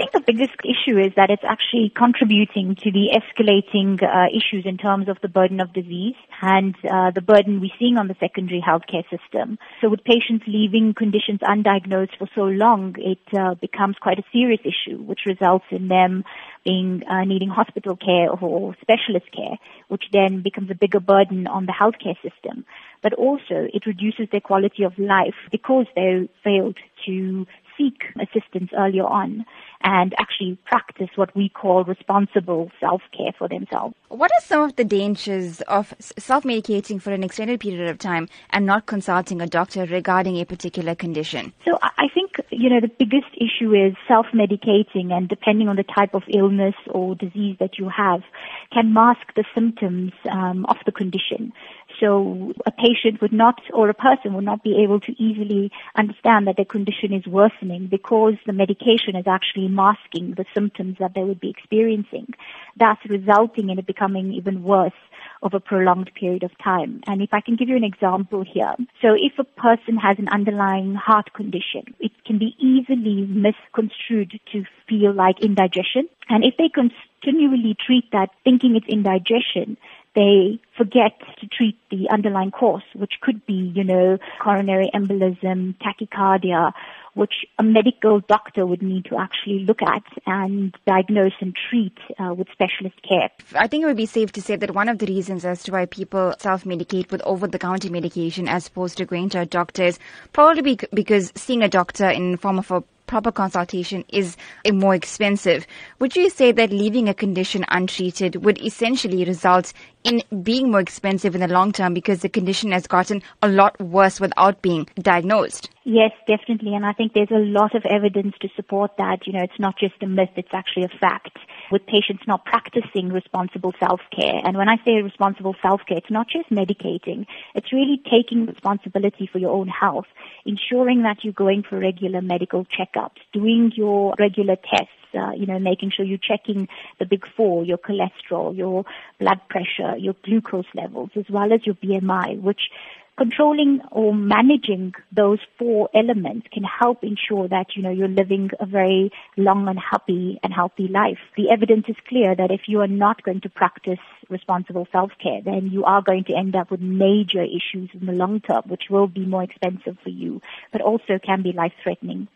think the biggest issue is that it's actually contributing to the escalating uh, issues in terms of the burden of disease and uh, the burden we're seeing on the secondary healthcare system. So with patients leaving conditions undiagnosed for so long, it uh, becomes quite a serious issue, which results in them being uh, needing hospital care or specialist care, which then becomes a bigger burden on the healthcare system. But also it reduces their quality of life because they failed to seek assistance earlier on and actually practice what we call responsible self-care for themselves. What are some of the dangers of self-medicating for an extended period of time and not consulting a doctor regarding a particular condition? So you know, the biggest issue is self-medicating and depending on the type of illness or disease that you have can mask the symptoms um, of the condition. So a patient would not, or a person would not be able to easily understand that their condition is worsening because the medication is actually masking the symptoms that they would be experiencing, thus resulting in it becoming even worse over a prolonged period of time. And if I can give you an example here. So if a person has an underlying heart condition, it can be easily misconstrued to feel like indigestion. And if they continually treat that thinking it's indigestion, they forget to treat the underlying cause, which could be, you know, coronary embolism, tachycardia, which a medical doctor would need to actually look at and diagnose and treat uh, with specialist care. I think it would be safe to say that one of the reasons as to why people self-medicate with over-the-counter medication as opposed to going to a doctor is probably because seeing a doctor in form of a proper consultation is more expensive. Would you say that leaving a condition untreated would essentially result in being more expensive in the long term because the condition has gotten a lot worse without being diagnosed? Yes, definitely. And I think there's a lot of evidence to support that. You know, it's not just a myth, it's actually a fact with patients not practicing responsible self-care. And when I say responsible self-care, it's not just medicating. It's really taking responsibility for your own health, ensuring that you're going for regular medical checkups, doing your regular tests, uh, you know, making sure you're checking the big four, your cholesterol, your blood pressure, your glucose levels, as well as your BMI, which controlling or managing those four elements can help ensure that, you know, you're living a very long and happy and healthy life. The evidence is clear that if you are not going to practice responsible self-care, then you are going to end up with major issues in the long term, which will be more expensive for you, but also can be life-threatening.